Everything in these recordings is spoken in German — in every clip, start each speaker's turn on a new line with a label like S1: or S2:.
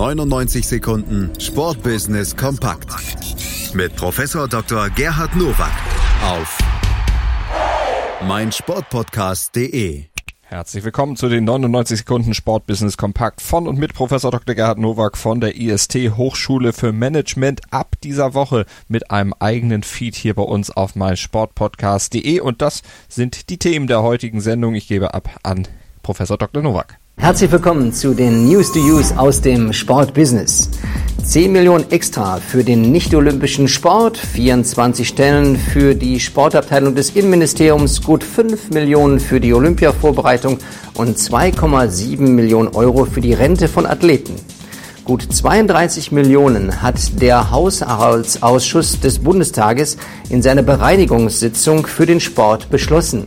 S1: 99 Sekunden Sportbusiness kompakt mit Professor Dr. Gerhard Nowak auf meinsportpodcast.de.
S2: Herzlich willkommen zu den 99 Sekunden Sportbusiness Kompakt von und mit Professor Dr. Gerhard Nowak von der IST Hochschule für Management ab dieser Woche mit einem eigenen Feed hier bei uns auf meinsportpodcast.de und das sind die Themen der heutigen Sendung. Ich gebe ab an Professor Dr. Nowak.
S3: Herzlich willkommen zu den News to Use aus dem Sportbusiness. 10 Millionen extra für den nicht-olympischen Sport, 24 Stellen für die Sportabteilung des Innenministeriums, gut 5 Millionen für die Olympiavorbereitung und 2,7 Millionen Euro für die Rente von Athleten. Gut 32 Millionen hat der Haushaltsausschuss des Bundestages in seiner Bereinigungssitzung für den Sport beschlossen.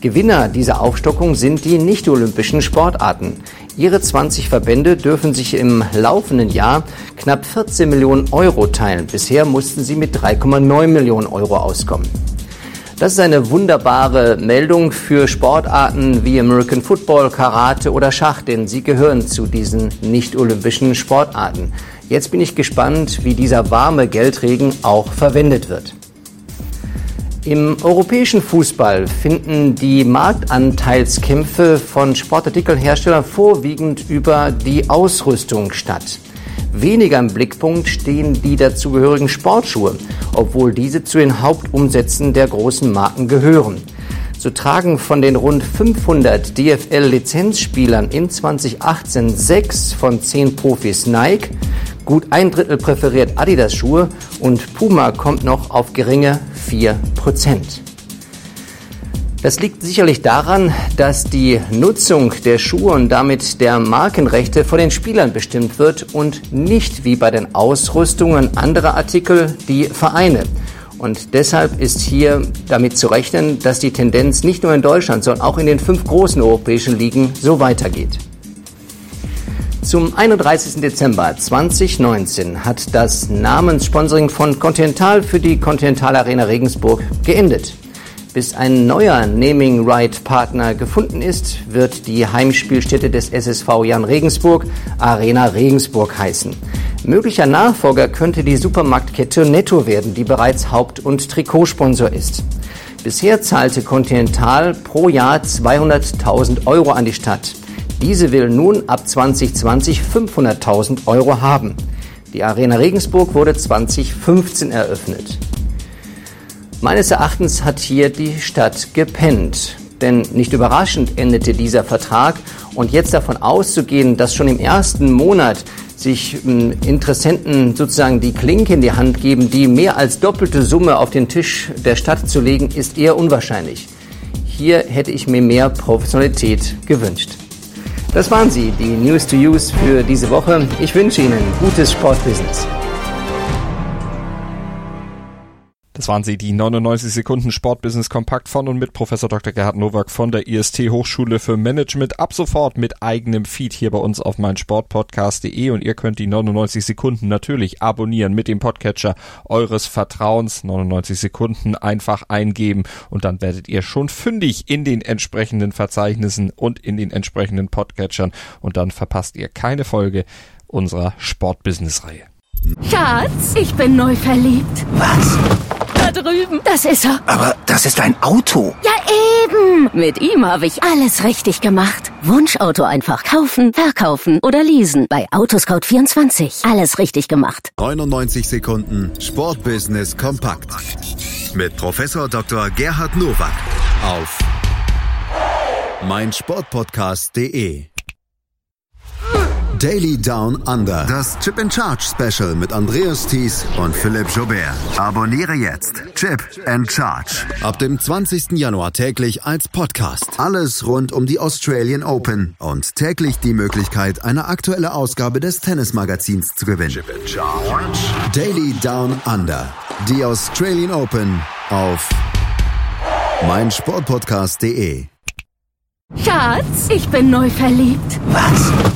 S3: Gewinner dieser Aufstockung sind die nicht-olympischen Sportarten. Ihre 20 Verbände dürfen sich im laufenden Jahr knapp 14 Millionen Euro teilen. Bisher mussten sie mit 3,9 Millionen Euro auskommen. Das ist eine wunderbare Meldung für Sportarten wie American Football, Karate oder Schach, denn sie gehören zu diesen nicht-olympischen Sportarten. Jetzt bin ich gespannt, wie dieser warme Geldregen auch verwendet wird. Im europäischen Fußball finden die Marktanteilskämpfe von Sportartikelherstellern vorwiegend über die Ausrüstung statt. Weniger im Blickpunkt stehen die dazugehörigen Sportschuhe, obwohl diese zu den Hauptumsätzen der großen Marken gehören. So tragen von den rund 500 DFL-Lizenzspielern in 2018 sechs von zehn Profis Nike, Gut ein Drittel präferiert Adidas-Schuhe und Puma kommt noch auf geringe 4%. Das liegt sicherlich daran, dass die Nutzung der Schuhe und damit der Markenrechte von den Spielern bestimmt wird und nicht wie bei den Ausrüstungen anderer Artikel die Vereine. Und deshalb ist hier damit zu rechnen, dass die Tendenz nicht nur in Deutschland, sondern auch in den fünf großen europäischen Ligen so weitergeht. Zum 31. Dezember 2019 hat das Namenssponsoring von Continental für die Continental Arena Regensburg geendet. Bis ein neuer Naming Right Partner gefunden ist, wird die Heimspielstätte des SSV Jan Regensburg Arena Regensburg heißen. Möglicher Nachfolger könnte die Supermarktkette Netto werden, die bereits Haupt- und Trikotsponsor ist. Bisher zahlte Continental pro Jahr 200.000 Euro an die Stadt. Diese will nun ab 2020 500.000 Euro haben. Die Arena Regensburg wurde 2015 eröffnet. Meines Erachtens hat hier die Stadt gepennt. Denn nicht überraschend endete dieser Vertrag und jetzt davon auszugehen, dass schon im ersten Monat sich hm, Interessenten sozusagen die Klinke in die Hand geben, die mehr als doppelte Summe auf den Tisch der Stadt zu legen, ist eher unwahrscheinlich. Hier hätte ich mir mehr Professionalität gewünscht. Das waren sie, die News to Use für diese Woche. Ich wünsche Ihnen gutes Sportbusiness.
S2: Das waren sie, die 99 Sekunden Sportbusiness Kompakt von und mit Professor Dr. Gerhard Nowak von der IST Hochschule für Management. Ab sofort mit eigenem Feed hier bei uns auf meinsportpodcast.de und ihr könnt die 99 Sekunden natürlich abonnieren mit dem Podcatcher eures Vertrauens. 99 Sekunden einfach eingeben und dann werdet ihr schon fündig in den entsprechenden Verzeichnissen und in den entsprechenden Podcatchern und dann verpasst ihr keine Folge unserer Sportbusiness-Reihe.
S4: Schatz, ich bin neu verliebt.
S5: Was?
S4: Drüben. Das ist er.
S5: Aber das ist ein Auto.
S4: Ja, eben. Mit ihm habe ich alles richtig gemacht. Wunschauto einfach kaufen, verkaufen oder leasen. Bei Autoscout24. Alles richtig gemacht.
S1: 99 Sekunden Sportbusiness kompakt. Mit Professor Dr. Gerhard Nowak auf meinsportpodcast.de. Daily Down Under. Das Chip and Charge Special mit Andreas Thies und Philipp Jobert. Abonniere jetzt Chip and Charge. Ab dem 20. Januar täglich als Podcast. Alles rund um die Australian Open und täglich die Möglichkeit, eine aktuelle Ausgabe des Tennismagazins zu gewinnen. Chip and Charge. Daily Down Under. Die Australian Open auf meinsportpodcast.de.
S4: Schatz, ich bin neu verliebt.
S5: Was?